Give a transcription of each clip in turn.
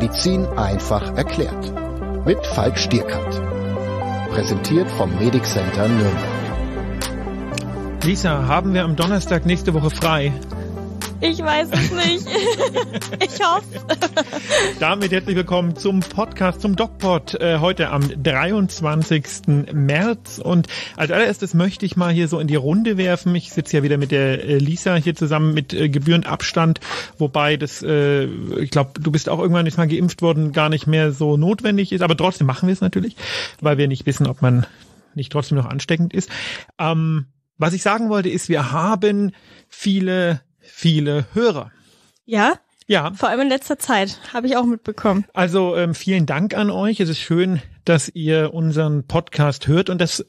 Medizin einfach erklärt. Mit Falk Stierkant. Präsentiert vom Medic Center Nürnberg. Lisa, haben wir am Donnerstag nächste Woche frei? Ich weiß es nicht. ich hoffe. Damit herzlich willkommen zum Podcast, zum DocPod, äh, heute am 23. März. Und als allererstes möchte ich mal hier so in die Runde werfen. Ich sitze ja wieder mit der äh, Lisa hier zusammen mit äh, gebührend Abstand, wobei das, äh, ich glaube, du bist auch irgendwann nicht mal geimpft worden, gar nicht mehr so notwendig ist. Aber trotzdem machen wir es natürlich, weil wir nicht wissen, ob man nicht trotzdem noch ansteckend ist. Ähm, was ich sagen wollte, ist, wir haben viele viele Hörer. Ja? Ja. Vor allem in letzter Zeit, habe ich auch mitbekommen. Also ähm, vielen Dank an euch. Es ist schön, dass ihr unseren Podcast hört und das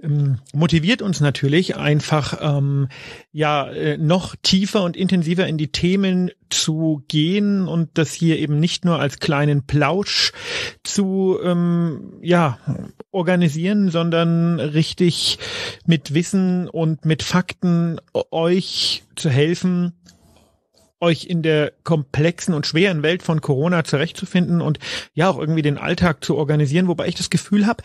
ähm, motiviert uns natürlich einfach ähm, ja äh, noch tiefer und intensiver in die Themen zu gehen und das hier eben nicht nur als kleinen Plausch zu ähm, ja organisieren, sondern richtig mit Wissen und mit Fakten euch zu helfen, euch in der komplexen und schweren Welt von Corona zurechtzufinden und ja auch irgendwie den Alltag zu organisieren, wobei ich das Gefühl habe,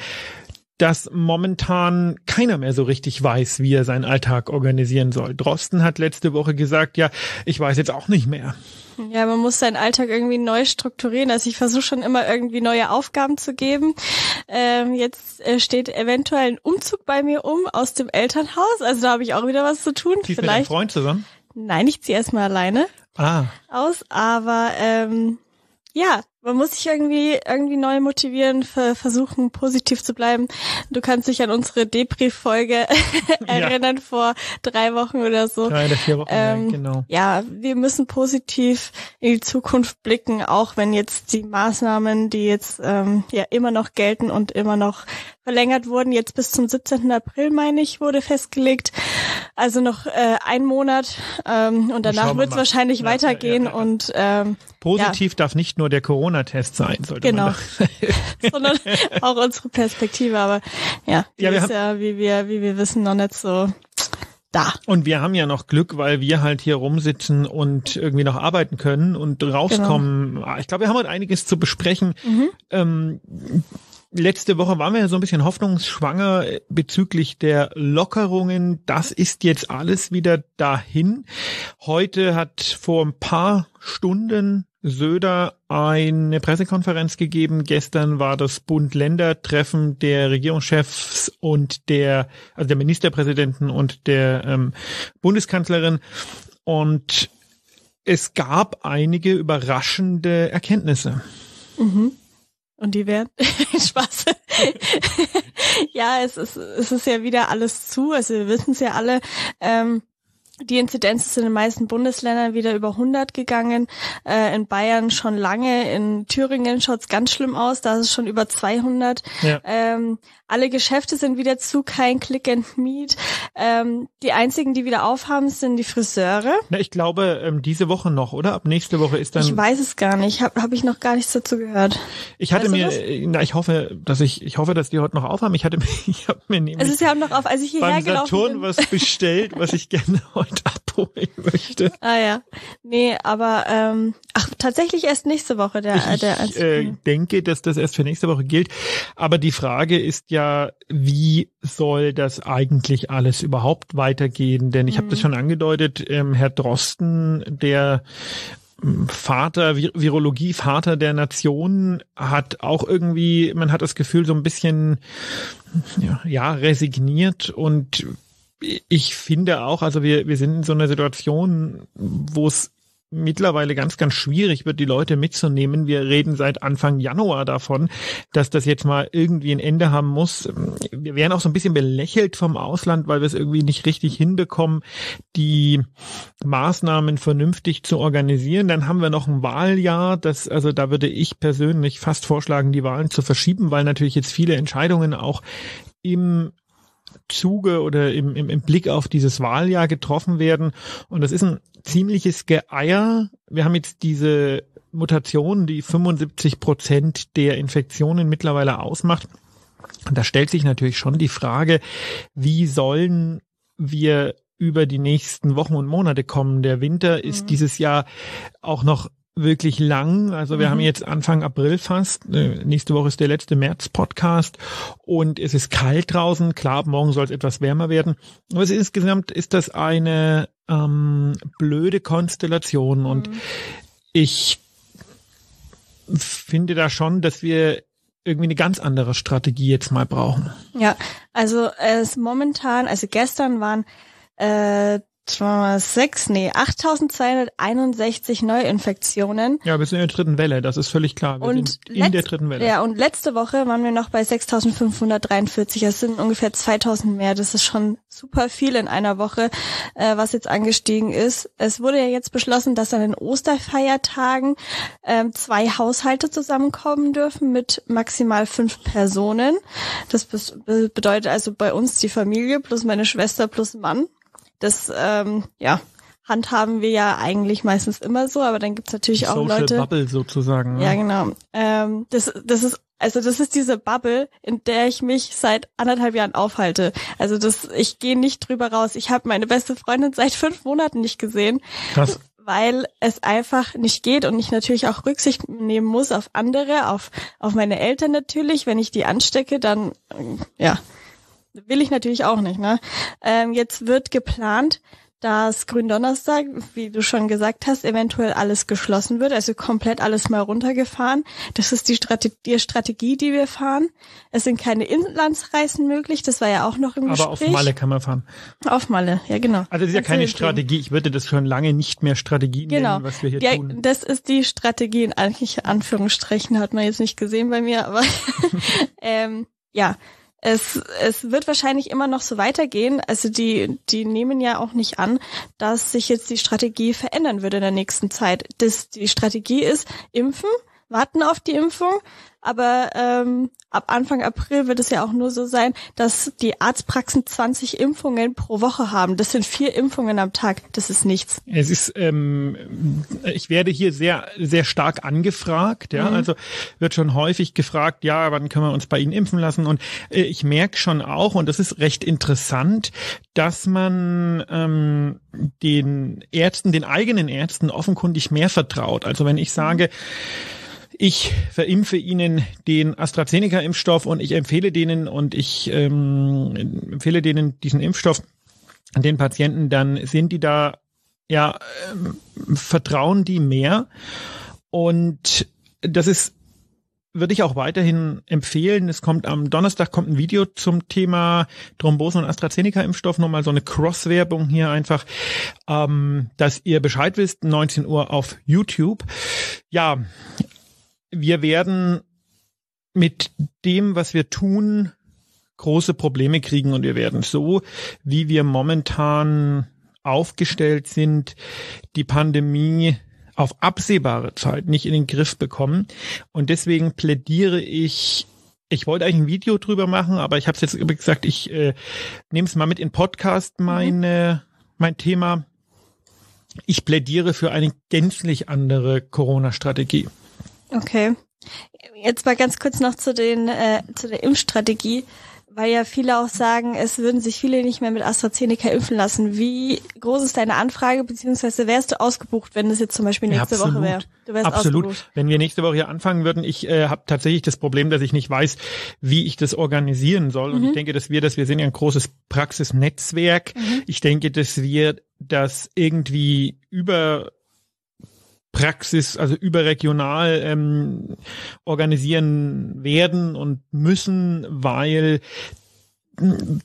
dass momentan keiner mehr so richtig weiß, wie er seinen Alltag organisieren soll. Drosten hat letzte Woche gesagt, ja, ich weiß jetzt auch nicht mehr. Ja, man muss seinen Alltag irgendwie neu strukturieren. Also ich versuche schon immer irgendwie neue Aufgaben zu geben. Ähm, jetzt äh, steht eventuell ein Umzug bei mir um aus dem Elternhaus. Also da habe ich auch wieder was zu tun. Ziehst Vielleicht. mit deinem Freund zusammen? Nein, ich ziehe erstmal alleine ah. aus, aber ähm, ja, man muss sich irgendwie irgendwie neu motivieren, versuchen positiv zu bleiben. Du kannst dich an unsere Depri-Folge erinnern ja. vor drei Wochen oder so. Drei oder vier Wochen, ähm, genau. Ja, wir müssen positiv in die Zukunft blicken, auch wenn jetzt die Maßnahmen, die jetzt ähm, ja immer noch gelten und immer noch verlängert wurden, jetzt bis zum 17. April, meine ich, wurde festgelegt. Also noch äh, ein Monat ähm, und danach wird es wahrscheinlich ja, weitergehen ja, ja, und ähm, positiv darf nicht nur der Corona-Test sein, sollte genau. man sondern auch unsere Perspektive. Aber ja, die ist ja, wie wir wie wir wissen, noch nicht so da. Und wir haben ja noch Glück, weil wir halt hier rumsitzen und irgendwie noch arbeiten können und rauskommen. Genau. Ich glaube, wir haben heute einiges zu besprechen. Mhm. Ähm, letzte Woche waren wir ja so ein bisschen hoffnungsschwanger bezüglich der Lockerungen. Das ist jetzt alles wieder dahin. Heute hat vor ein paar Stunden Söder eine Pressekonferenz gegeben. Gestern war das Bund-Länder-Treffen der Regierungschefs und der, also der Ministerpräsidenten und der ähm, Bundeskanzlerin. Und es gab einige überraschende Erkenntnisse. Mhm. Und die werden Spaß. ja, es ist, es ist ja wieder alles zu. Also wir wissen es ja alle. Ähm, die Inzidenz ist in den meisten Bundesländern wieder über 100 gegangen. Äh, in Bayern schon lange. In Thüringen schaut es ganz schlimm aus. Da ist es schon über 200. Ja. Ähm, alle Geschäfte sind wieder zu, kein Click and Meet. Ähm, die einzigen, die wieder aufhaben, sind die Friseure. Na, ich glaube, ähm, diese Woche noch, oder? Ab nächste Woche ist dann. Ich weiß es gar nicht. Habe hab ich noch gar nichts dazu gehört. Ich hatte weißt mir, äh, na, ich hoffe, dass ich, ich hoffe, dass die heute noch aufhaben. Ich hatte, ich habe mir nämlich. Also sie haben noch auf, als ich hierher gelaufen Saturn bin. was bestellt, was ich gerne heute abholen möchte. Ah ja, nee, aber ähm, ach tatsächlich erst nächste Woche der ich, der. Ich äh, denke, dass das erst für nächste Woche gilt. Aber die Frage ist ja, wie soll das eigentlich alles überhaupt weitergehen? Denn ich mhm. habe das schon angedeutet, ähm, Herr Drosten, der ähm, Vater, Vir Virologie, Vater der Nation, hat auch irgendwie, man hat das Gefühl, so ein bisschen ja resigniert und ich finde auch, also wir, wir sind in so einer Situation, wo es mittlerweile ganz, ganz schwierig wird, die Leute mitzunehmen. Wir reden seit Anfang Januar davon, dass das jetzt mal irgendwie ein Ende haben muss. Wir werden auch so ein bisschen belächelt vom Ausland, weil wir es irgendwie nicht richtig hinbekommen, die Maßnahmen vernünftig zu organisieren. Dann haben wir noch ein Wahljahr. Das, also da würde ich persönlich fast vorschlagen, die Wahlen zu verschieben, weil natürlich jetzt viele Entscheidungen auch im Zuge oder im, im, im Blick auf dieses Wahljahr getroffen werden. Und das ist ein ziemliches Geeier. Wir haben jetzt diese Mutation, die 75 Prozent der Infektionen mittlerweile ausmacht. Und da stellt sich natürlich schon die Frage, wie sollen wir über die nächsten Wochen und Monate kommen. Der Winter ist mhm. dieses Jahr auch noch wirklich lang. Also wir mhm. haben jetzt Anfang April fast. Äh, nächste Woche ist der letzte März-Podcast und es ist kalt draußen. Klar, morgen soll es etwas wärmer werden. Aber es ist, insgesamt ist das eine ähm, blöde Konstellation und mhm. ich finde da schon, dass wir irgendwie eine ganz andere Strategie jetzt mal brauchen. Ja, also es momentan, also gestern waren äh, sechs, nee, 8261 Neuinfektionen. Ja, wir sind in der dritten Welle, das ist völlig klar. Wir und sind in der dritten Welle. Ja, und letzte Woche waren wir noch bei 6543. Das sind ungefähr 2000 mehr. Das ist schon super viel in einer Woche, äh, was jetzt angestiegen ist. Es wurde ja jetzt beschlossen, dass an den Osterfeiertagen äh, zwei Haushalte zusammenkommen dürfen mit maximal fünf Personen. Das bedeutet also bei uns die Familie plus meine Schwester plus Mann. Das, ähm, ja, handhaben wir ja eigentlich meistens immer so, aber dann gibt's natürlich auch Social Leute. Bubble sozusagen. Ne? Ja, genau. Ähm, das, das ist also das ist diese Bubble, in der ich mich seit anderthalb Jahren aufhalte. Also das, ich gehe nicht drüber raus. Ich habe meine beste Freundin seit fünf Monaten nicht gesehen. Krass. Weil es einfach nicht geht und ich natürlich auch Rücksicht nehmen muss auf andere, auf, auf meine Eltern natürlich. Wenn ich die anstecke, dann, ja, will ich natürlich auch nicht. Ne? Ähm, jetzt wird geplant, dass Gründonnerstag, wie du schon gesagt hast, eventuell alles geschlossen wird, also komplett alles mal runtergefahren. Das ist die Strategie, die, Strategie, die wir fahren. Es sind keine Inlandsreisen möglich, das war ja auch noch im Aber Gespräch. auf Malle kann man fahren. Auf Malle, ja genau. Also das ist ja keine Strategie, ich würde das schon lange nicht mehr Strategie genau. nennen, was wir hier ja, tun. Das ist die Strategie, in Anführungsstrichen, hat man jetzt nicht gesehen bei mir, aber ähm, ja, es, es wird wahrscheinlich immer noch so weitergehen. Also die, die nehmen ja auch nicht an, dass sich jetzt die Strategie verändern würde in der nächsten Zeit. Das, die Strategie ist impfen, warten auf die Impfung, aber ähm, ab Anfang April wird es ja auch nur so sein, dass die Arztpraxen 20 Impfungen pro Woche haben. Das sind vier Impfungen am Tag. Das ist nichts. Es ist, ähm, ich werde hier sehr, sehr stark angefragt. Ja, mhm. also wird schon häufig gefragt, ja, wann können wir uns bei Ihnen impfen lassen? Und äh, ich merke schon auch, und das ist recht interessant, dass man ähm, den Ärzten, den eigenen Ärzten offenkundig mehr vertraut. Also wenn ich sage, mhm ich verimpfe Ihnen den AstraZeneca-Impfstoff und ich empfehle denen und ich ähm, empfehle denen diesen Impfstoff an den Patienten, dann sind die da, ja, äh, vertrauen die mehr. Und das ist würde ich auch weiterhin empfehlen. Es kommt am Donnerstag kommt ein Video zum Thema Thrombosen und AstraZeneca-Impfstoff. Nochmal so eine Cross-Werbung hier einfach, ähm, dass ihr Bescheid wisst. 19 Uhr auf YouTube. Ja, wir werden mit dem, was wir tun, große Probleme kriegen und wir werden so, wie wir momentan aufgestellt sind, die Pandemie auf absehbare Zeit nicht in den Griff bekommen. Und deswegen plädiere ich, ich wollte eigentlich ein Video drüber machen, aber ich habe es jetzt gesagt, ich äh, nehme es mal mit in Podcast, mhm. meine, mein Thema. Ich plädiere für eine gänzlich andere Corona-Strategie. Okay. Jetzt mal ganz kurz noch zu den äh, zu der Impfstrategie, weil ja viele auch sagen, es würden sich viele nicht mehr mit AstraZeneca impfen lassen. Wie groß ist deine Anfrage, beziehungsweise wärst du ausgebucht, wenn das jetzt zum Beispiel nächste Absolut. Woche wäre? Du wärst Absolut. Ausgebucht. Wenn wir nächste Woche hier anfangen würden, ich äh, habe tatsächlich das Problem, dass ich nicht weiß, wie ich das organisieren soll. Und mhm. ich denke, dass wir, dass wir sind ja ein großes Praxisnetzwerk. Mhm. Ich denke, dass wir das irgendwie über Praxis, also überregional ähm, organisieren werden und müssen, weil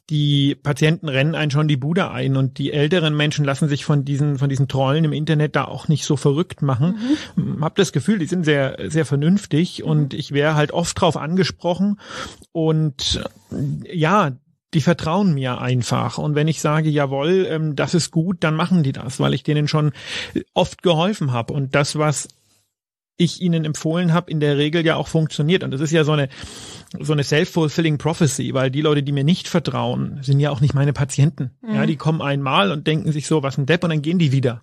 die Patienten rennen einen schon die Bude ein und die älteren Menschen lassen sich von diesen von diesen Trollen im Internet da auch nicht so verrückt machen. Mhm. Hab das Gefühl, die sind sehr sehr vernünftig mhm. und ich wäre halt oft drauf angesprochen und ja, die vertrauen mir einfach. Und wenn ich sage, jawohl, ähm, das ist gut, dann machen die das, weil ich denen schon oft geholfen habe. Und das, was ich ihnen empfohlen habe, in der Regel ja auch funktioniert. Und das ist ja so eine, so eine self-fulfilling prophecy, weil die Leute, die mir nicht vertrauen, sind ja auch nicht meine Patienten. Mhm. Ja, die kommen einmal und denken sich so, was ein Depp, und dann gehen die wieder.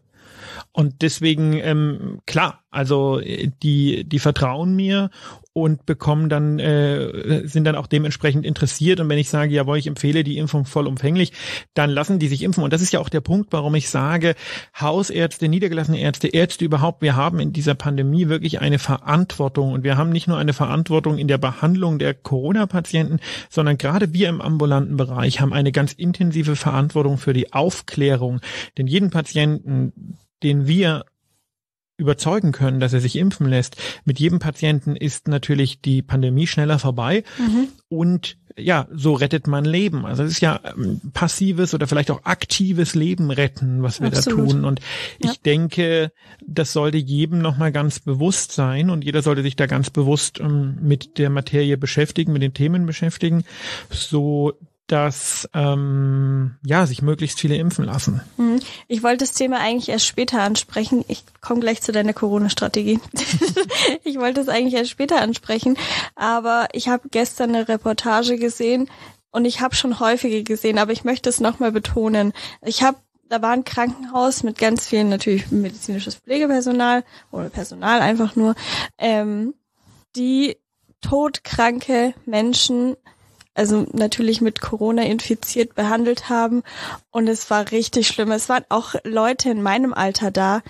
Und deswegen, ähm, klar, also die, die vertrauen mir und bekommen dann, äh, sind dann auch dementsprechend interessiert. Und wenn ich sage, jawohl, ich empfehle die Impfung vollumfänglich, dann lassen die sich impfen. Und das ist ja auch der Punkt, warum ich sage, Hausärzte, niedergelassene Ärzte, Ärzte überhaupt, wir haben in dieser Pandemie wirklich eine Verantwortung. Und wir haben nicht nur eine Verantwortung in der Behandlung der Corona-Patienten, sondern gerade wir im ambulanten Bereich haben eine ganz intensive Verantwortung für die Aufklärung. Denn jeden Patienten, den wir überzeugen können, dass er sich impfen lässt. Mit jedem Patienten ist natürlich die Pandemie schneller vorbei mhm. und ja, so rettet man Leben. Also es ist ja ähm, passives oder vielleicht auch aktives Leben retten, was wir Absolut. da tun. Und ja. ich denke, das sollte jedem nochmal ganz bewusst sein und jeder sollte sich da ganz bewusst ähm, mit der Materie beschäftigen, mit den Themen beschäftigen, so dass ähm, ja sich möglichst viele impfen lassen. Mhm. Ich wollte das Thema eigentlich erst später ansprechen. Ich komme gleich zu deiner Corona-Strategie. ich wollte es eigentlich erst später ansprechen, aber ich habe gestern eine Reportage gesehen und ich habe schon häufiger gesehen, aber ich möchte es nochmal betonen. Ich habe da war ein Krankenhaus mit ganz vielen natürlich medizinisches Pflegepersonal oder Personal einfach nur, ähm, die todkranke Menschen also natürlich mit Corona infiziert behandelt haben. Und es war richtig schlimm. Es waren auch Leute in meinem Alter da,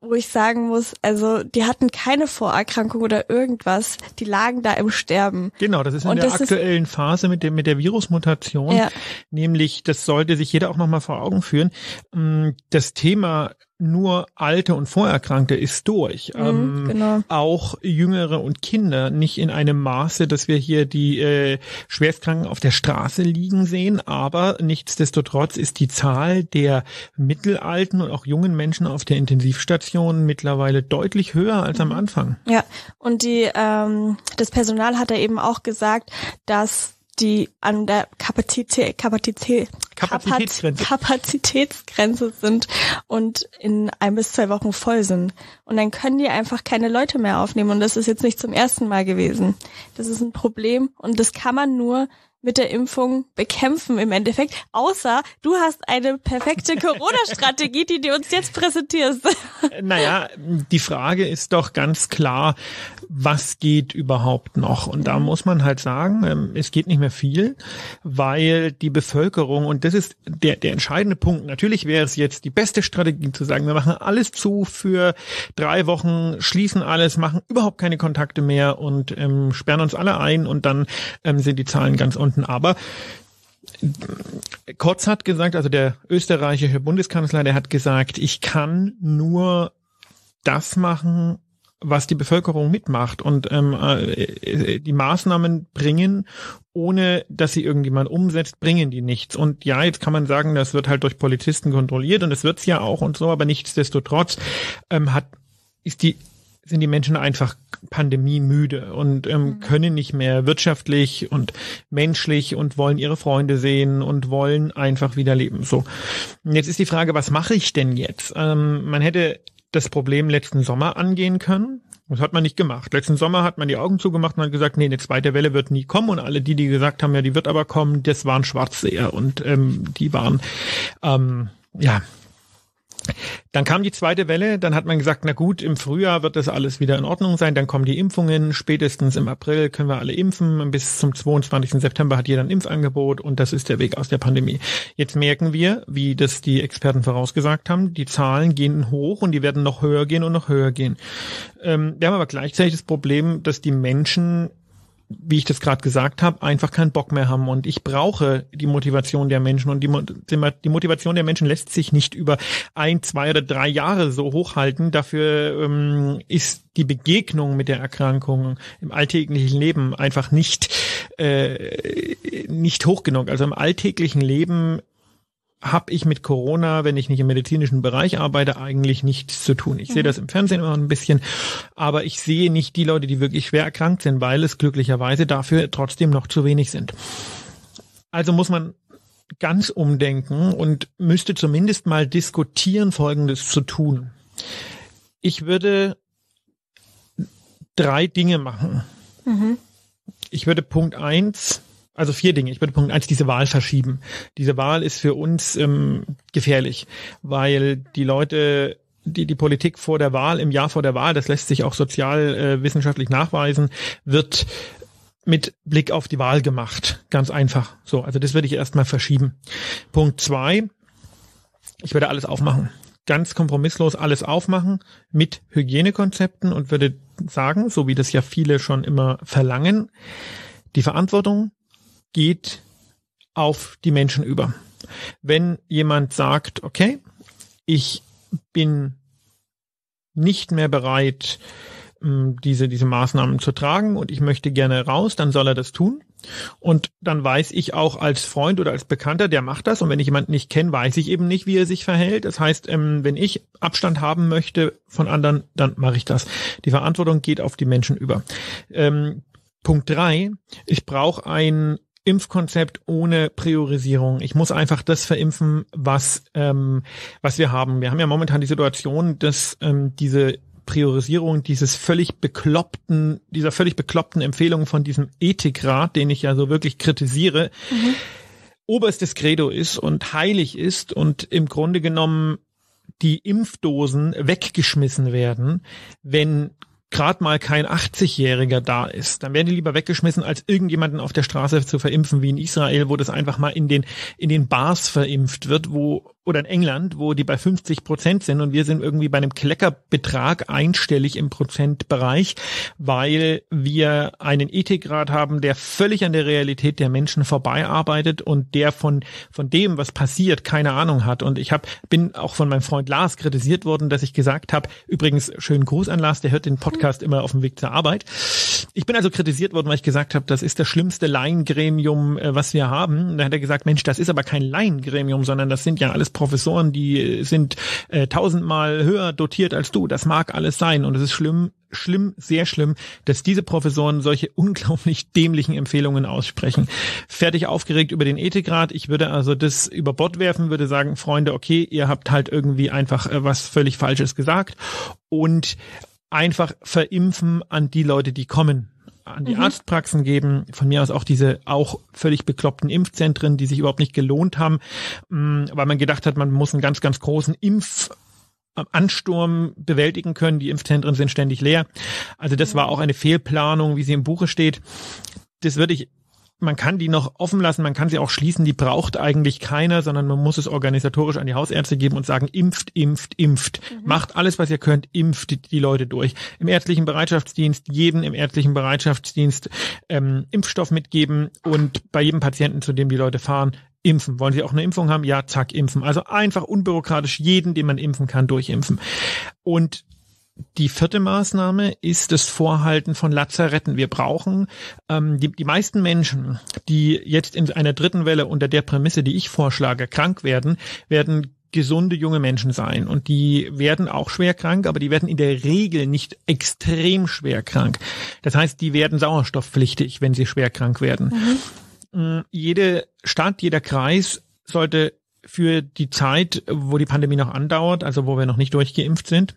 wo ich sagen muss, also die hatten keine Vorerkrankung oder irgendwas, die lagen da im Sterben. Genau, das ist in und der aktuellen Phase mit dem mit der Virusmutation, ja. nämlich das sollte sich jeder auch noch mal vor Augen führen. Mm, das Thema nur Alte und Vorerkrankte ist durch. Mhm, ähm, genau. Auch Jüngere und Kinder nicht in einem Maße, dass wir hier die äh, Schwerstkranken auf der Straße liegen sehen, aber nichtsdestotrotz ist die Zahl der mittelalten und auch jungen Menschen auf der Intensivstation mittlerweile deutlich höher als am mhm. Anfang. Ja, und die ähm, das Personal hat er eben auch gesagt, dass die an der Kapazität, Kapazität, Kapazitätsgrenze. Kapazitätsgrenze sind und in ein bis zwei Wochen voll sind. Und dann können die einfach keine Leute mehr aufnehmen. Und das ist jetzt nicht zum ersten Mal gewesen. Das ist ein Problem und das kann man nur mit der Impfung bekämpfen im Endeffekt. Außer du hast eine perfekte Corona-Strategie, die du uns jetzt präsentierst. Naja, die Frage ist doch ganz klar, was geht überhaupt noch? Und da muss man halt sagen, ähm, es geht nicht mehr viel, weil die Bevölkerung, und das ist der, der entscheidende Punkt, natürlich wäre es jetzt die beste Strategie zu sagen, wir machen alles zu für drei Wochen, schließen alles, machen überhaupt keine Kontakte mehr und ähm, sperren uns alle ein und dann ähm, sind die Zahlen ganz unten. Aber Kotz hat gesagt, also der österreichische Bundeskanzler, der hat gesagt, ich kann nur das machen, was die Bevölkerung mitmacht und ähm, äh, die Maßnahmen bringen, ohne dass sie irgendjemand umsetzt, bringen die nichts. Und ja, jetzt kann man sagen, das wird halt durch Polizisten kontrolliert und es wird's ja auch und so, aber nichtsdestotrotz ähm, hat ist die sind die Menschen einfach pandemiemüde und ähm, mhm. können nicht mehr wirtschaftlich und menschlich und wollen ihre Freunde sehen und wollen einfach wieder leben. So. Und jetzt ist die Frage, was mache ich denn jetzt? Ähm, man hätte das Problem letzten Sommer angehen können. Das hat man nicht gemacht. Letzten Sommer hat man die Augen zugemacht und hat gesagt, nee, eine zweite Welle wird nie kommen. Und alle die, die gesagt haben, ja, die wird aber kommen, das waren Schwarzseher und ähm, die waren ähm, ja dann kam die zweite Welle, dann hat man gesagt, na gut, im Frühjahr wird das alles wieder in Ordnung sein, dann kommen die Impfungen, spätestens im April können wir alle impfen, bis zum 22. September hat jeder ein Impfangebot und das ist der Weg aus der Pandemie. Jetzt merken wir, wie das die Experten vorausgesagt haben, die Zahlen gehen hoch und die werden noch höher gehen und noch höher gehen. Ähm, wir haben aber gleichzeitig das Problem, dass die Menschen wie ich das gerade gesagt habe, einfach keinen Bock mehr haben. Und ich brauche die Motivation der Menschen. Und die, die, Motivation der Menschen lässt sich nicht über ein, zwei oder drei Jahre so hochhalten. Dafür ähm, ist die Begegnung mit der Erkrankung im alltäglichen Leben einfach nicht, äh, nicht hoch genug. Also im alltäglichen Leben habe ich mit Corona, wenn ich nicht im medizinischen Bereich arbeite, eigentlich nichts zu tun. Ich mhm. sehe das im Fernsehen immer ein bisschen, aber ich sehe nicht die Leute, die wirklich schwer erkrankt sind, weil es glücklicherweise dafür trotzdem noch zu wenig sind. Also muss man ganz umdenken und müsste zumindest mal diskutieren, Folgendes zu tun. Ich würde drei Dinge machen. Mhm. Ich würde Punkt eins also vier Dinge. Ich würde Punkt eins diese Wahl verschieben. Diese Wahl ist für uns ähm, gefährlich, weil die Leute die, die Politik vor der Wahl, im Jahr vor der Wahl, das lässt sich auch sozialwissenschaftlich äh, nachweisen, wird mit Blick auf die Wahl gemacht. Ganz einfach. So, also das würde ich erstmal verschieben. Punkt zwei, ich würde alles aufmachen. Ganz kompromisslos alles aufmachen mit Hygienekonzepten und würde sagen, so wie das ja viele schon immer verlangen, die Verantwortung geht auf die Menschen über. Wenn jemand sagt, okay, ich bin nicht mehr bereit, ähm, diese, diese Maßnahmen zu tragen und ich möchte gerne raus, dann soll er das tun. Und dann weiß ich auch als Freund oder als Bekannter, der macht das. Und wenn ich jemanden nicht kenne, weiß ich eben nicht, wie er sich verhält. Das heißt, ähm, wenn ich Abstand haben möchte von anderen, dann mache ich das. Die Verantwortung geht auf die Menschen über. Ähm, Punkt drei, ich brauche ein Impfkonzept ohne Priorisierung. Ich muss einfach das verimpfen, was ähm, was wir haben. Wir haben ja momentan die Situation, dass ähm, diese Priorisierung dieses völlig bekloppten, dieser völlig bekloppten Empfehlung von diesem Ethikrat, den ich ja so wirklich kritisiere, mhm. oberstes Credo ist und heilig ist und im Grunde genommen die Impfdosen weggeschmissen werden, wenn gerade mal kein 80-Jähriger da ist, dann werden die lieber weggeschmissen, als irgendjemanden auf der Straße zu verimpfen, wie in Israel, wo das einfach mal in den, in den Bars verimpft wird, wo oder in England, wo die bei 50 Prozent sind und wir sind irgendwie bei einem Kleckerbetrag einstellig im Prozentbereich, weil wir einen Ethikrat haben, der völlig an der Realität der Menschen vorbeiarbeitet und der von von dem, was passiert, keine Ahnung hat. Und ich hab, bin auch von meinem Freund Lars kritisiert worden, dass ich gesagt habe, übrigens schönen Gruß an Lars, der hört den Podcast immer auf dem Weg zur Arbeit. Ich bin also kritisiert worden, weil ich gesagt habe, das ist das schlimmste Laiengremium, äh, was wir haben. Da hat er gesagt, Mensch, das ist aber kein Laiengremium, sondern das sind ja alles Professoren, die sind äh, tausendmal höher dotiert als du. Das mag alles sein und es ist schlimm, schlimm, sehr schlimm, dass diese Professoren solche unglaublich dämlichen Empfehlungen aussprechen. Fertig aufgeregt über den Ethikrat. Ich würde also das über Bord werfen, würde sagen, Freunde, okay, ihr habt halt irgendwie einfach äh, was völlig Falsches gesagt und einfach verimpfen an die Leute, die kommen an die mhm. Arztpraxen geben, von mir aus auch diese auch völlig bekloppten Impfzentren, die sich überhaupt nicht gelohnt haben, mm, weil man gedacht hat, man muss einen ganz, ganz großen Impf Ansturm bewältigen können. Die Impfzentren sind ständig leer. Also das war auch eine Fehlplanung, wie sie im Buche steht. Das würde ich man kann die noch offen lassen, man kann sie auch schließen, die braucht eigentlich keiner, sondern man muss es organisatorisch an die Hausärzte geben und sagen, impft, impft, impft. Mhm. Macht alles, was ihr könnt, impft die, Leute durch. Im ärztlichen Bereitschaftsdienst, jeden im ärztlichen Bereitschaftsdienst ähm, Impfstoff mitgeben und bei jedem Patienten, zu dem die Leute fahren, impfen. Wollen Sie auch eine Impfung haben? Ja, zack, impfen. Also einfach unbürokratisch jeden, den man impfen kann, durchimpfen. Und die vierte Maßnahme ist das Vorhalten von Lazaretten. Wir brauchen ähm, die, die meisten Menschen, die jetzt in einer dritten Welle unter der Prämisse, die ich vorschlage, krank werden, werden gesunde junge Menschen sein und die werden auch schwer krank, aber die werden in der Regel nicht extrem schwer krank. Das heißt, die werden sauerstoffpflichtig, wenn sie schwer krank werden. Mhm. Jede Stadt, jeder Kreis sollte für die Zeit, wo die Pandemie noch andauert, also wo wir noch nicht durchgeimpft sind,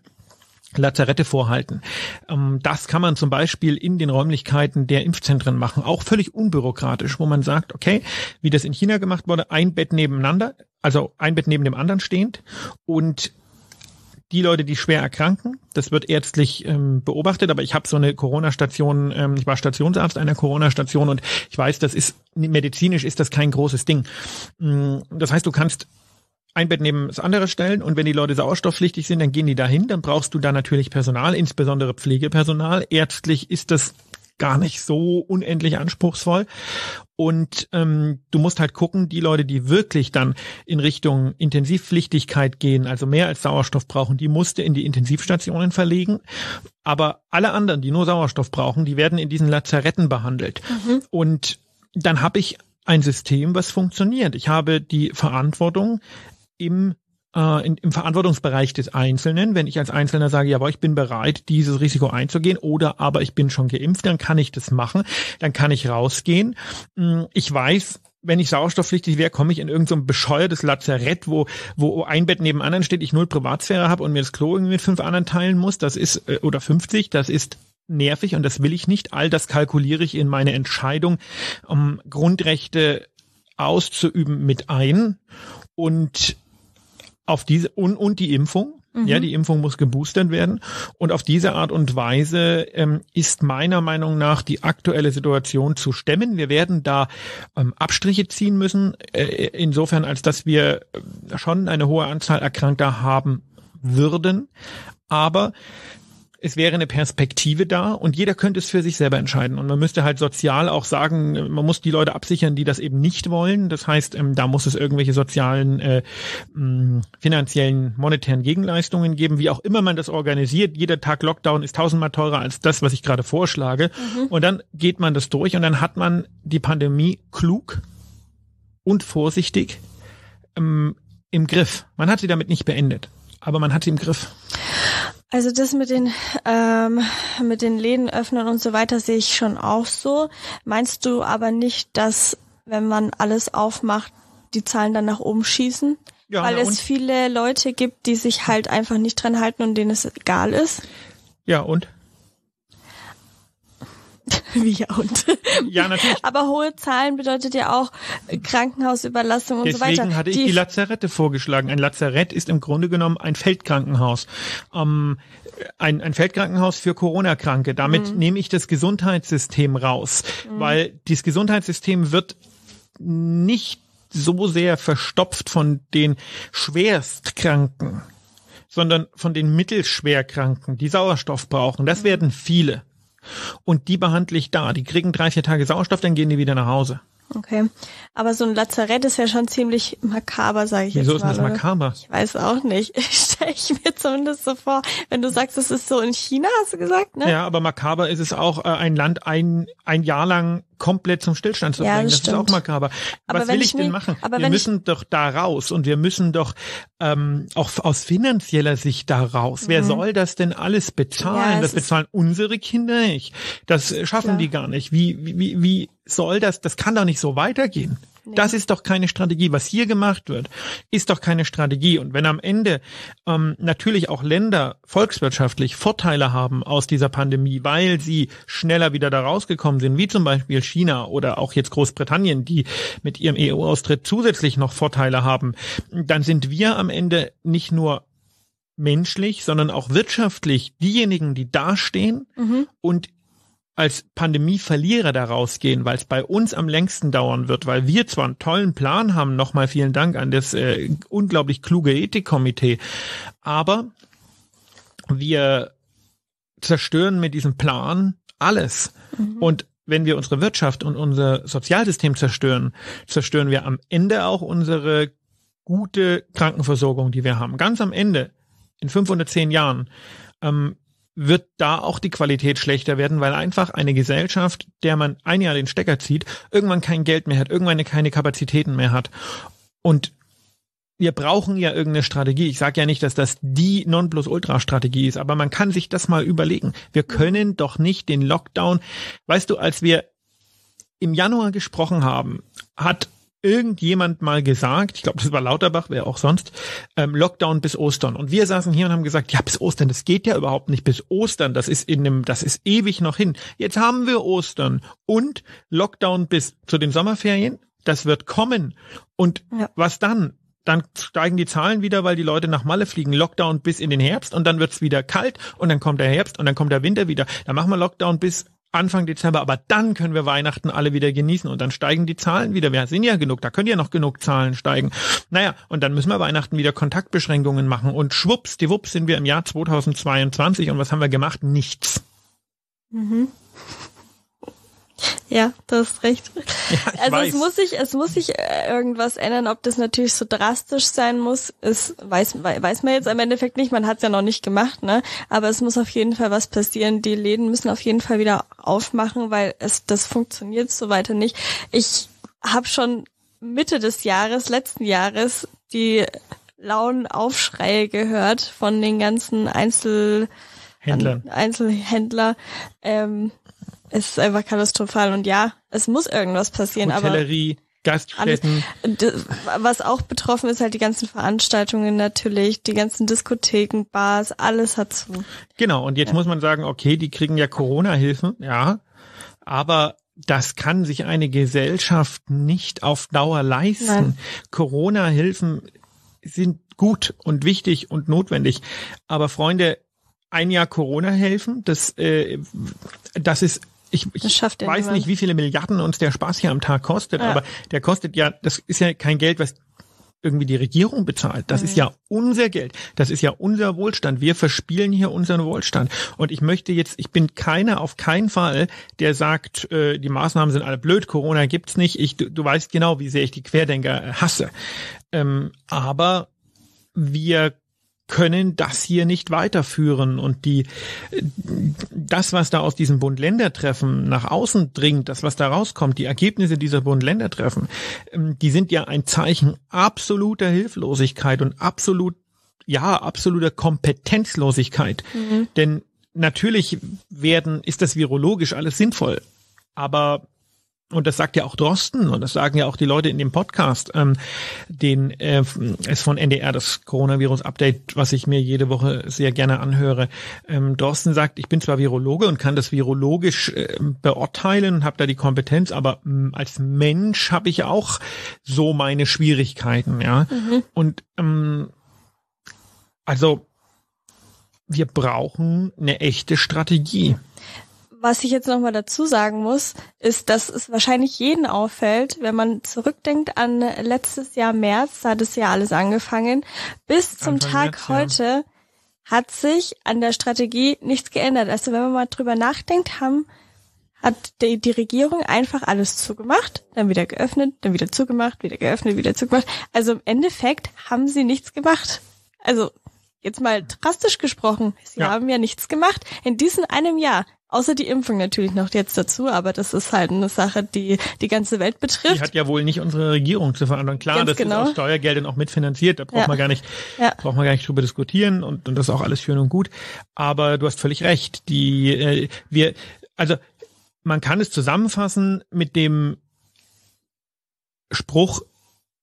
Lazarette vorhalten. Ähm, das kann man zum Beispiel in den Räumlichkeiten der Impfzentren machen, auch völlig unbürokratisch, wo man sagt, okay, wie das in China gemacht wurde, ein Bett nebeneinander, also ein Bett neben dem anderen stehend und die Leute, die schwer erkranken, das wird ärztlich ähm, beobachtet, aber ich habe so eine Corona-Station, ähm, ich war Stationsarzt einer Corona-Station und ich weiß, das ist medizinisch ist das kein großes Ding. Mm, das heißt, du kannst ein Bett neben das andere stellen und wenn die Leute sauerstoffpflichtig sind, dann gehen die dahin, dann brauchst du da natürlich Personal, insbesondere Pflegepersonal. Ärztlich ist das gar nicht so unendlich anspruchsvoll. Und ähm, du musst halt gucken, die Leute, die wirklich dann in Richtung Intensivpflichtigkeit gehen, also mehr als Sauerstoff brauchen, die musst du in die Intensivstationen verlegen. Aber alle anderen, die nur Sauerstoff brauchen, die werden in diesen Lazaretten behandelt. Mhm. Und dann habe ich ein System, was funktioniert. Ich habe die Verantwortung, im äh, in, im Verantwortungsbereich des Einzelnen, wenn ich als Einzelner sage, ja, aber ich bin bereit, dieses Risiko einzugehen oder aber ich bin schon geimpft, dann kann ich das machen, dann kann ich rausgehen. Hm, ich weiß, wenn ich sauerstoffpflichtig wäre, komme ich in irgendein so bescheuertes Lazarett, wo, wo ein Bett neben anderen steht, ich null Privatsphäre habe und mir das Klo irgendwie mit fünf anderen teilen muss. Das ist, äh, oder 50, das ist nervig und das will ich nicht. All das kalkuliere ich in meine Entscheidung, um Grundrechte auszuüben mit ein. Und auf diese und, und die Impfung. Mhm. Ja, die Impfung muss geboostert werden. Und auf diese Art und Weise ähm, ist meiner Meinung nach die aktuelle Situation zu stemmen. Wir werden da ähm, Abstriche ziehen müssen, äh, insofern als dass wir äh, schon eine hohe Anzahl Erkrankter haben würden. Aber es wäre eine Perspektive da und jeder könnte es für sich selber entscheiden. Und man müsste halt sozial auch sagen, man muss die Leute absichern, die das eben nicht wollen. Das heißt, ähm, da muss es irgendwelche sozialen, äh, finanziellen, monetären Gegenleistungen geben, wie auch immer man das organisiert. Jeder Tag Lockdown ist tausendmal teurer als das, was ich gerade vorschlage. Mhm. Und dann geht man das durch und dann hat man die Pandemie klug und vorsichtig ähm, im Griff. Man hat sie damit nicht beendet, aber man hat sie im Griff. Also das mit den ähm, mit den Läden öffnen und so weiter sehe ich schon auch so. Meinst du aber nicht, dass wenn man alles aufmacht, die Zahlen dann nach oben schießen? Ja, Weil es viele Leute gibt, die sich halt einfach nicht dran halten und denen es egal ist. Ja, und? Wie ja und. Ja, natürlich. Aber hohe Zahlen bedeutet ja auch Krankenhausüberlassung und Deswegen so weiter. Deswegen hatte ich die, die Lazarette vorgeschlagen. Ein Lazarett ist im Grunde genommen ein Feldkrankenhaus. Ähm, ein, ein Feldkrankenhaus für Corona-Kranke. Damit mhm. nehme ich das Gesundheitssystem raus, mhm. weil das Gesundheitssystem wird nicht so sehr verstopft von den Schwerstkranken, sondern von den Mittelschwerkranken, die Sauerstoff brauchen. Das mhm. werden viele. Und die behandle ich da. Die kriegen drei, vier Tage Sauerstoff, dann gehen die wieder nach Hause. Okay. Aber so ein Lazarett ist ja schon ziemlich makaber, sage ich Wieso jetzt mal. Wieso ist das makaber? Ich weiß auch nicht. Stelle ich mir zumindest so vor. Wenn du sagst, es ist so in China, hast du gesagt, ne? Ja, aber makaber ist es auch, äh, ein Land ein, ein Jahr lang komplett zum Stillstand zu bringen. Ja, das, das ist auch makaber. Aber Was will ich, ich denn machen? wir müssen doch da raus und wir müssen doch ähm, auch aus finanzieller Sicht da raus. Mhm. Wer soll das denn alles bezahlen? Ja, das bezahlen unsere Kinder nicht. Das schaffen klar. die gar nicht. Wie, wie, wie soll das? Das kann doch nicht so weitergehen. Nee. Das ist doch keine Strategie. Was hier gemacht wird, ist doch keine Strategie. Und wenn am Ende ähm, natürlich auch Länder volkswirtschaftlich Vorteile haben aus dieser Pandemie, weil sie schneller wieder da rausgekommen sind, wie zum Beispiel China oder auch jetzt Großbritannien, die mit ihrem EU-Austritt zusätzlich noch Vorteile haben, dann sind wir am Ende nicht nur menschlich, sondern auch wirtschaftlich diejenigen, die dastehen mhm. und als Pandemieverlierer daraus gehen, weil es bei uns am längsten dauern wird, weil wir zwar einen tollen Plan haben, nochmal vielen Dank an das äh, unglaublich kluge Ethikkomitee, aber wir zerstören mit diesem Plan alles. Mhm. Und wenn wir unsere Wirtschaft und unser Sozialsystem zerstören, zerstören wir am Ende auch unsere gute Krankenversorgung, die wir haben. Ganz am Ende, in fünf oder zehn Jahren, ähm, wird da auch die Qualität schlechter werden, weil einfach eine Gesellschaft, der man ein Jahr den Stecker zieht, irgendwann kein Geld mehr hat, irgendwann keine Kapazitäten mehr hat. Und wir brauchen ja irgendeine Strategie. Ich sage ja nicht, dass das die Nonplusultra-Strategie ist, aber man kann sich das mal überlegen. Wir können doch nicht den Lockdown, weißt du, als wir im Januar gesprochen haben, hat irgendjemand mal gesagt, ich glaube, das war Lauterbach, wer auch sonst, ähm, Lockdown bis Ostern. Und wir saßen hier und haben gesagt, ja, bis Ostern, das geht ja überhaupt nicht bis Ostern, das ist in dem, das ist ewig noch hin. Jetzt haben wir Ostern und Lockdown bis zu den Sommerferien, das wird kommen. Und ja. was dann? Dann steigen die Zahlen wieder, weil die Leute nach Malle fliegen. Lockdown bis in den Herbst und dann wird's wieder kalt und dann kommt der Herbst und dann kommt der Winter wieder. Dann machen wir Lockdown bis Anfang Dezember, aber dann können wir Weihnachten alle wieder genießen und dann steigen die Zahlen wieder. Wir sind ja genug, da können ja noch genug Zahlen steigen. Naja, und dann müssen wir Weihnachten wieder Kontaktbeschränkungen machen und schwupps, die Wups sind wir im Jahr 2022 und was haben wir gemacht? Nichts. Mhm. Ja, du hast recht. Ja, also weiß. es muss sich, es muss sich äh, irgendwas ändern. Ob das natürlich so drastisch sein muss, ist weiß weiß man jetzt im Endeffekt nicht. Man hat es ja noch nicht gemacht, ne? Aber es muss auf jeden Fall was passieren. Die Läden müssen auf jeden Fall wieder aufmachen, weil es das funktioniert so weiter nicht. Ich habe schon Mitte des Jahres, letzten Jahres, die lauen Aufschreie gehört von den ganzen Einzel Händlern. Einzelhändler. Ähm, es ist einfach katastrophal und ja, es muss irgendwas passieren. Hotellerie, aber Gaststätten. Alles, was auch betroffen ist, halt die ganzen Veranstaltungen natürlich, die ganzen Diskotheken, Bars, alles hat zu. Genau, und jetzt ja. muss man sagen, okay, die kriegen ja Corona-Hilfen, ja, aber das kann sich eine Gesellschaft nicht auf Dauer leisten. Corona-Hilfen sind gut und wichtig und notwendig. Aber Freunde, ein Jahr Corona helfen, das, äh, das ist ich, ich weiß nicht, wie viele Milliarden uns der Spaß hier am Tag kostet, ja. aber der kostet ja, das ist ja kein Geld, was irgendwie die Regierung bezahlt. Das mhm. ist ja unser Geld. Das ist ja unser Wohlstand. Wir verspielen hier unseren Wohlstand. Und ich möchte jetzt, ich bin keiner auf keinen Fall, der sagt, äh, die Maßnahmen sind alle blöd, Corona gibt's nicht. Ich, du, du weißt genau, wie sehr ich die Querdenker hasse. Ähm, aber wir können das hier nicht weiterführen. Und die das was da aus diesem Bund-Länder-Treffen nach außen dringt, das was da rauskommt, die Ergebnisse dieser Bund-Länder-Treffen, ähm, die sind ja ein Zeichen absoluter Hilflosigkeit und absolut ja absoluter Kompetenzlosigkeit, mhm. denn natürlich werden ist das virologisch alles sinnvoll, aber und das sagt ja auch Drosten und das sagen ja auch die Leute in dem Podcast, ähm, den äh, es von NDR das Coronavirus-Update, was ich mir jede Woche sehr gerne anhöre. Ähm, Drosten sagt, ich bin zwar Virologe und kann das virologisch äh, beurteilen und habe da die Kompetenz, aber mh, mm, als Mensch habe ich auch so meine Schwierigkeiten, ja. Mhm. Und ähm, also wir brauchen eine echte Strategie was ich jetzt nochmal dazu sagen muss, ist, dass es wahrscheinlich jeden auffällt, wenn man zurückdenkt an letztes Jahr März, da hat es ja alles angefangen, bis zum Anfang Tag März, heute ja. hat sich an der Strategie nichts geändert. Also wenn man mal drüber nachdenkt, haben hat die, die Regierung einfach alles zugemacht, dann wieder geöffnet, dann wieder zugemacht, wieder geöffnet, wieder zugemacht. Also im Endeffekt haben sie nichts gemacht. Also jetzt mal drastisch gesprochen, sie ja. haben ja nichts gemacht. In diesem einem Jahr Außer die Impfung natürlich noch jetzt dazu, aber das ist halt eine Sache, die die ganze Welt betrifft. Die hat ja wohl nicht unsere Regierung zu verantworten. Klar, Ganz das genau. ist aus Steuergeldern auch mitfinanziert, da braucht ja. man gar nicht, ja. braucht man gar nicht drüber diskutieren und, und das ist auch alles schön und gut. Aber du hast völlig recht. Die, äh, wir, also man kann es zusammenfassen mit dem Spruch,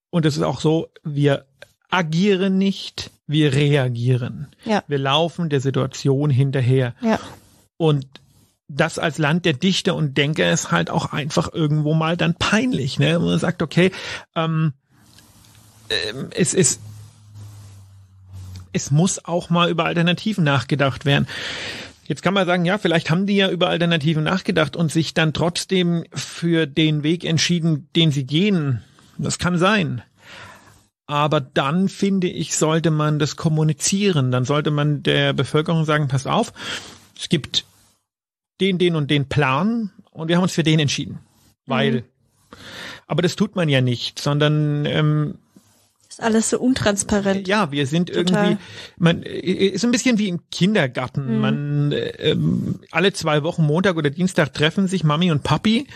und es ist auch so, wir agieren nicht, wir reagieren. Ja. Wir laufen der Situation hinterher. Ja. Und das als Land der Dichter und Denker ist halt auch einfach irgendwo mal dann peinlich, ne? Man sagt, okay, ähm, äh, es ist es muss auch mal über Alternativen nachgedacht werden. Jetzt kann man sagen, ja, vielleicht haben die ja über Alternativen nachgedacht und sich dann trotzdem für den Weg entschieden, den sie gehen. Das kann sein. Aber dann finde ich, sollte man das kommunizieren. Dann sollte man der Bevölkerung sagen, passt auf, es gibt den, den und den Plan und wir haben uns für den entschieden. Weil. Mhm. Aber das tut man ja nicht, sondern ähm, ist alles so untransparent. Ja, wir sind Total. irgendwie, man ist ein bisschen wie im Kindergarten. Mhm. Man ähm, alle zwei Wochen Montag oder Dienstag treffen sich Mami und Papi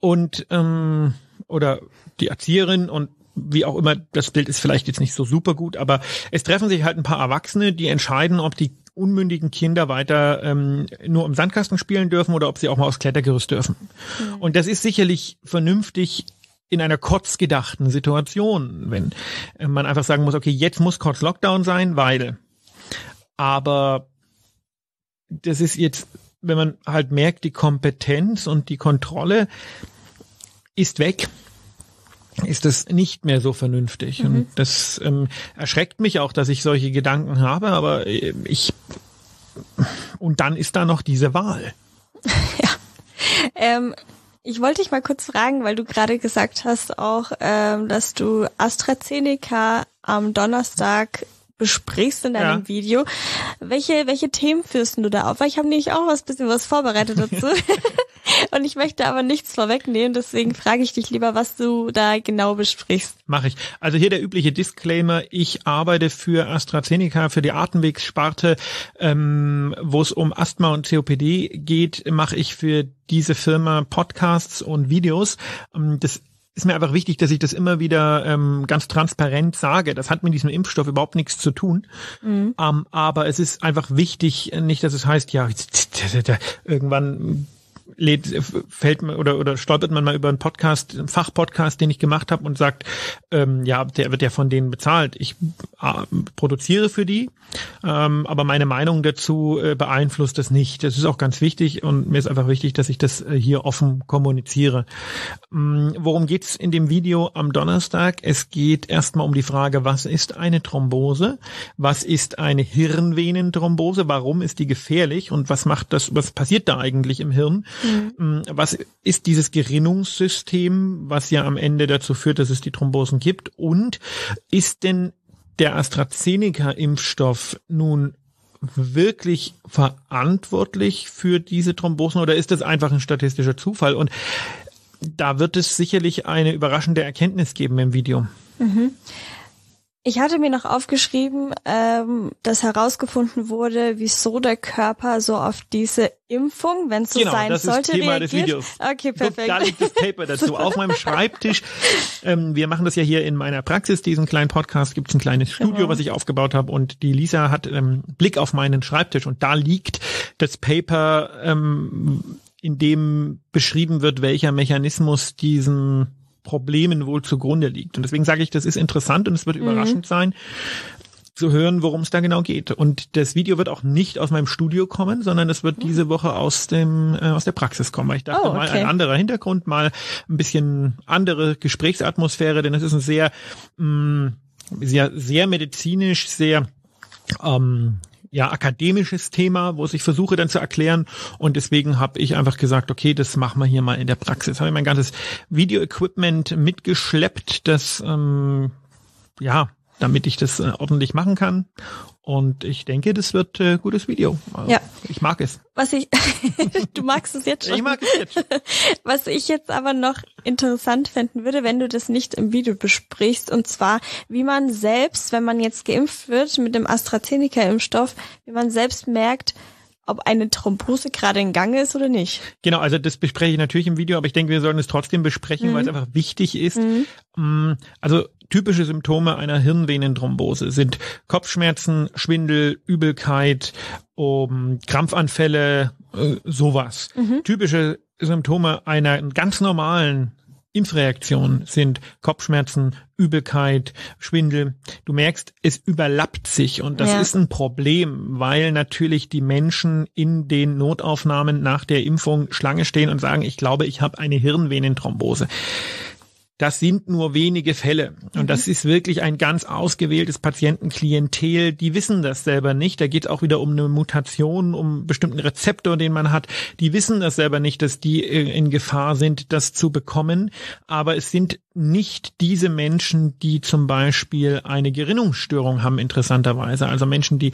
und ähm, oder die Erzieherin und wie auch immer, das Bild ist vielleicht jetzt nicht so super gut, aber es treffen sich halt ein paar Erwachsene, die entscheiden, ob die unmündigen Kinder weiter ähm, nur im Sandkasten spielen dürfen oder ob sie auch mal aufs Klettergerüst dürfen. Mhm. Und das ist sicherlich vernünftig in einer kurz gedachten Situation, wenn äh, man einfach sagen muss, okay, jetzt muss kurz Lockdown sein, weil. Aber das ist jetzt, wenn man halt merkt, die Kompetenz und die Kontrolle ist weg ist das nicht mehr so vernünftig. Mhm. Und das ähm, erschreckt mich auch, dass ich solche Gedanken habe, aber äh, ich und dann ist da noch diese Wahl. ja. Ähm, ich wollte dich mal kurz fragen, weil du gerade gesagt hast auch, ähm, dass du AstraZeneca am Donnerstag besprichst in deinem ja. Video. Welche, welche Themen führst du da auf? Weil ich habe nämlich auch was bisschen was vorbereitet dazu. Und ich möchte aber nichts vorwegnehmen, deswegen frage ich dich lieber, was du da genau besprichst. Mache ich. Also hier der übliche Disclaimer. Ich arbeite für AstraZeneca, für die Atemwegssparte, ähm, wo es um Asthma und COPD geht, mache ich für diese Firma Podcasts und Videos. Ähm, das ist mir einfach wichtig, dass ich das immer wieder ähm, ganz transparent sage. Das hat mit diesem Impfstoff überhaupt nichts zu tun. Mhm. Ähm, aber es ist einfach wichtig, nicht, dass es heißt, ja, irgendwann lädt, fällt man oder oder stolpert man mal über einen Podcast, einen Fachpodcast, den ich gemacht habe und sagt, ähm, ja, der wird ja von denen bezahlt. Ich äh, produziere für die, ähm, aber meine Meinung dazu äh, beeinflusst das nicht. Das ist auch ganz wichtig und mir ist einfach wichtig, dass ich das äh, hier offen kommuniziere. Ähm, worum geht's in dem Video am Donnerstag? Es geht erstmal um die Frage, was ist eine Thrombose? Was ist eine Hirnvenenthrombose? Warum ist die gefährlich? Und was macht das, was passiert da eigentlich im Hirn? Mhm. Was ist dieses Gerinnungssystem, was ja am Ende dazu führt, dass es die Thrombosen gibt? Und ist denn der AstraZeneca-Impfstoff nun wirklich verantwortlich für diese Thrombosen oder ist das einfach ein statistischer Zufall? Und da wird es sicherlich eine überraschende Erkenntnis geben im Video. Mhm. Ich hatte mir noch aufgeschrieben, ähm, dass herausgefunden wurde, wieso der Körper so auf diese Impfung, wenn es so genau, sein das sollte, ist Thema reagiert. des Videos. Okay, perfekt. Da liegt das Paper dazu auf meinem Schreibtisch. Ähm, wir machen das ja hier in meiner Praxis, diesen kleinen Podcast. Gibt es ein kleines Studio, Genau. was ich aufgebaut habe und die Lisa hat ähm, Blick auf meinen Schreibtisch und da liegt das Paper, ähm, in dem beschrieben wird, welcher Mechanismus diesen Problemen wohl zugrunde liegt. Und deswegen sage ich, das ist interessant und es wird überraschend sein zu hören, worum es da genau geht. Und das Video wird auch nicht aus meinem Studio kommen, sondern es wird diese Woche aus dem äh, aus der Praxis kommen. Weil ich dachte Oh, mal okay. ein anderer Hintergrund, mal ein bisschen andere Gesprächsatmosphäre, denn es ist ein sehr mh, sehr sehr medizinisch, sehr ähm, ja, akademisches Thema, wo ich versuche dann zu erklären. Und deswegen habe ich einfach gesagt, okay, das machen wir hier mal in der Praxis. Habe ich mein ganzes Video-Equipment mitgeschleppt, das ähm, ja, damit ich das äh, ordentlich machen kann. Und ich denke, das wird äh, gutes Video. Also, Ja. Ich mag es. Was ich, du magst es jetzt schon. Ich mag es jetzt. schon. Was ich jetzt aber noch interessant finden würde, wenn du das nicht im Video besprichst, und zwar, wie man selbst, wenn man jetzt geimpft wird mit dem AstraZeneca-Impfstoff, wie man selbst merkt, ob eine Thrombose gerade in Gange ist oder nicht. Genau, also das bespreche ich natürlich im Video, aber ich denke, wir sollten es trotzdem besprechen, weil es einfach wichtig ist. Mm, Also typische Symptome einer Hirnvenenthrombose sind Kopfschmerzen, Schwindel, Übelkeit, um, Krampfanfälle, äh, sowas. Typische Symptome einer ganz normalen Impfreaktion sind Kopfschmerzen, Übelkeit, Schwindel. Du merkst, es überlappt sich und das Ja. ist ein Problem, weil natürlich die Menschen in den Notaufnahmen nach der Impfung Schlange stehen und sagen, ich glaube, ich habe eine Hirnvenenthrombose. Das sind nur wenige Fälle. Und das ist wirklich ein ganz ausgewähltes Patientenklientel. Die wissen das selber nicht. Da geht es auch wieder um eine Mutation, um einen bestimmten Rezeptor, den man hat. Die wissen das selber nicht, dass die äh, in Gefahr sind, das zu bekommen. Aber es sind nicht diese Menschen, die zum Beispiel eine Gerinnungsstörung haben, interessanterweise. Also Menschen, die,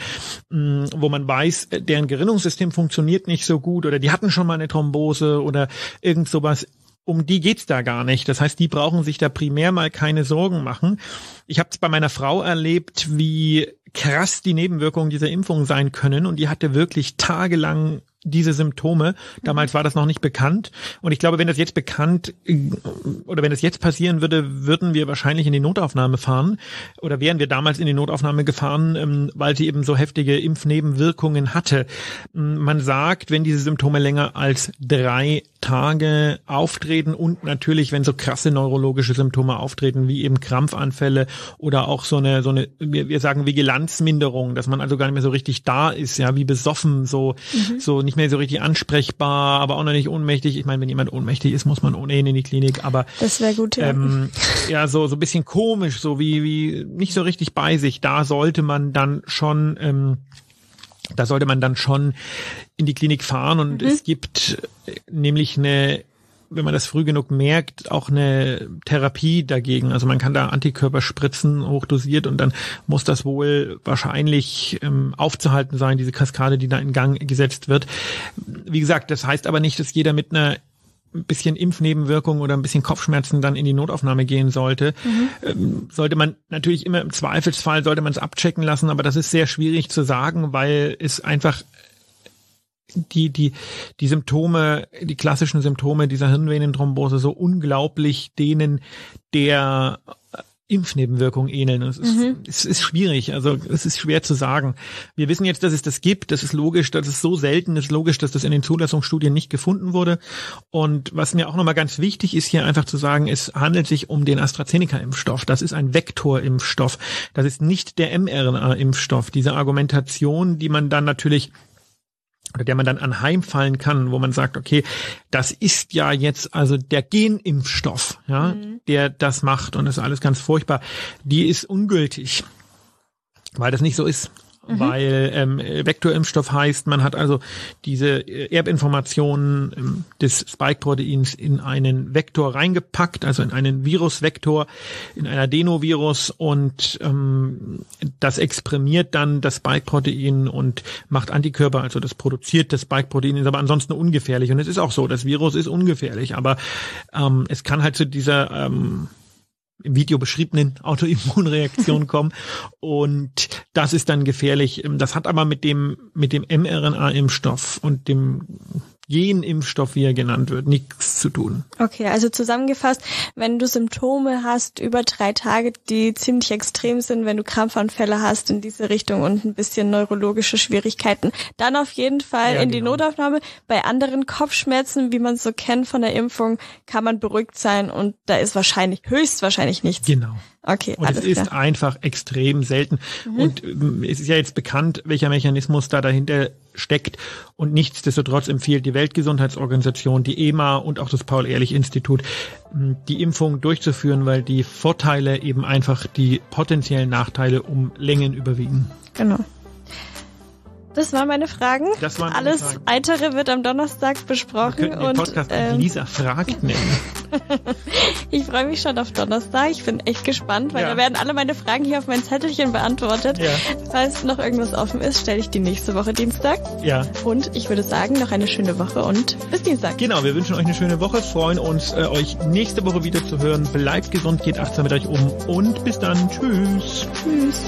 mh, wo man weiß, äh, deren Gerinnungssystem funktioniert nicht so gut oder die hatten schon mal eine Thrombose oder irgend sowas um die geht's da gar nicht. Das heißt, die brauchen sich da primär mal keine Sorgen machen. Ich habe es bei meiner Frau erlebt, wie krass die Nebenwirkungen dieser Impfung sein können und die hatte wirklich tagelang diese Symptome. Damals war das noch nicht bekannt. Und ich glaube, wenn das jetzt bekannt äh, oder wenn das jetzt passieren würde, würden wir wahrscheinlich in die Notaufnahme fahren oder wären wir damals in die Notaufnahme gefahren, ähm, weil sie eben so heftige Impfnebenwirkungen hatte. Ähm, Man sagt, wenn diese Symptome länger als drei Tage auftreten und natürlich, wenn so krasse neurologische Symptome auftreten, wie eben Krampfanfälle oder auch so eine, so eine, wir, wir sagen Vigilanzminderung, dass man also gar nicht mehr so richtig da ist, ja, wie besoffen, so, so nicht mehr so richtig ansprechbar, aber auch noch nicht ohnmächtig. Ich meine, wenn jemand ohnmächtig ist, muss man ohnehin in die Klinik, aber Das wäre gut, ja. ähm, ja, so, so ein bisschen komisch, so wie, wie nicht so richtig bei sich. Da sollte man dann schon, ähm, da sollte man dann schon in die Klinik fahren und es gibt äh, nämlich eine wenn man das früh genug merkt, auch eine Therapie dagegen. Also man kann da Antikörper spritzen, hochdosiert und dann muss das wohl wahrscheinlich ähm, aufzuhalten sein, diese Kaskade, die da in Gang gesetzt wird. Wie gesagt, das heißt aber nicht, dass jeder mit einer ein bisschen Impfnebenwirkung oder ein bisschen Kopfschmerzen dann in die Notaufnahme gehen sollte. Ähm, sollte man natürlich immer im Zweifelsfall sollte man es abchecken lassen, aber das ist sehr schwierig zu sagen, weil es einfach die, die, die Symptome, die klassischen Symptome dieser Hirnvenenthrombose so unglaublich denen der Impfnebenwirkungen ähneln. Es ist, mhm. es ist schwierig, also es ist schwer zu sagen. Wir wissen jetzt, dass es das gibt, das ist logisch, das ist so selten, es ist logisch, dass das in den Zulassungsstudien nicht gefunden wurde. Und was mir auch nochmal ganz wichtig ist, hier einfach zu sagen, es handelt sich um den AstraZeneca-Impfstoff. Das ist ein Vektorimpfstoff. Das ist nicht der mRNA-Impfstoff. Diese Argumentation, die man dann natürlich oder der man dann anheimfallen kann, wo man sagt, okay, das ist ja jetzt also der Genimpfstoff, ja, mhm. der das macht und das ist alles ganz furchtbar, die ist ungültig, weil das nicht so ist mhm. weil ähm, Vektorimpfstoff heißt, man hat also diese Erbinformationen ähm, des Spike-Proteins in einen Vektor reingepackt, also in einen Virusvektor, in ein Adenovirus und ähm, das exprimiert dann das Spike-Protein und macht Antikörper, also das produziert das Spike-Protein, ist aber ansonsten ungefährlich. Und es ist auch so, das Virus ist ungefährlich, aber ähm, es kann halt zu dieser ähm, im Video beschriebenen Autoimmunreaktion kommen. Und das ist dann gefährlich. Das hat aber mit dem, mit dem mRNA-Impfstoff und dem Genimpfstoff, wie er genannt wird, nichts zu tun. Okay, also zusammengefasst, wenn du Symptome hast über drei Tage, die ziemlich extrem sind, wenn du Krampfanfälle hast in diese Richtung und ein bisschen neurologische Schwierigkeiten, dann auf jeden Fall ja, in genau. die Notaufnahme. Bei anderen Kopfschmerzen, wie man es so kennt von der Impfung, kann man beruhigt sein und da ist wahrscheinlich, höchstwahrscheinlich nichts. Genau. Okay, und es ist klar. einfach extrem selten. Mhm. Und ähm, es ist ja jetzt bekannt, welcher Mechanismus da dahinter steckt. Und nichtsdestotrotz empfiehlt die Weltgesundheitsorganisation, die EMA und auch das Paul-Ehrlich-Institut, die Impfung durchzuführen, weil die Vorteile eben einfach die potenziellen Nachteile um Längen überwiegen. Genau. Das waren meine Fragen. Das waren Alles Fragen. weitere wird am Donnerstag besprochen. Wir den und, Podcast ähm, Lisa fragt nennen. ich freue mich schon auf Donnerstag. Ich bin echt gespannt, weil Ja. da werden alle meine Fragen hier auf mein Zettelchen beantwortet. Ja. Falls noch irgendwas offen ist, stelle ich die nächste Woche Dienstag. Ja, Und ich würde sagen, noch eine schöne Woche und bis Dienstag. genau. Wir wünschen euch eine schöne Woche, freuen uns, äh, euch nächste Woche wieder zu hören. Bleibt gesund, geht achtsam mit euch um und bis dann. Tschüss. Tschüss.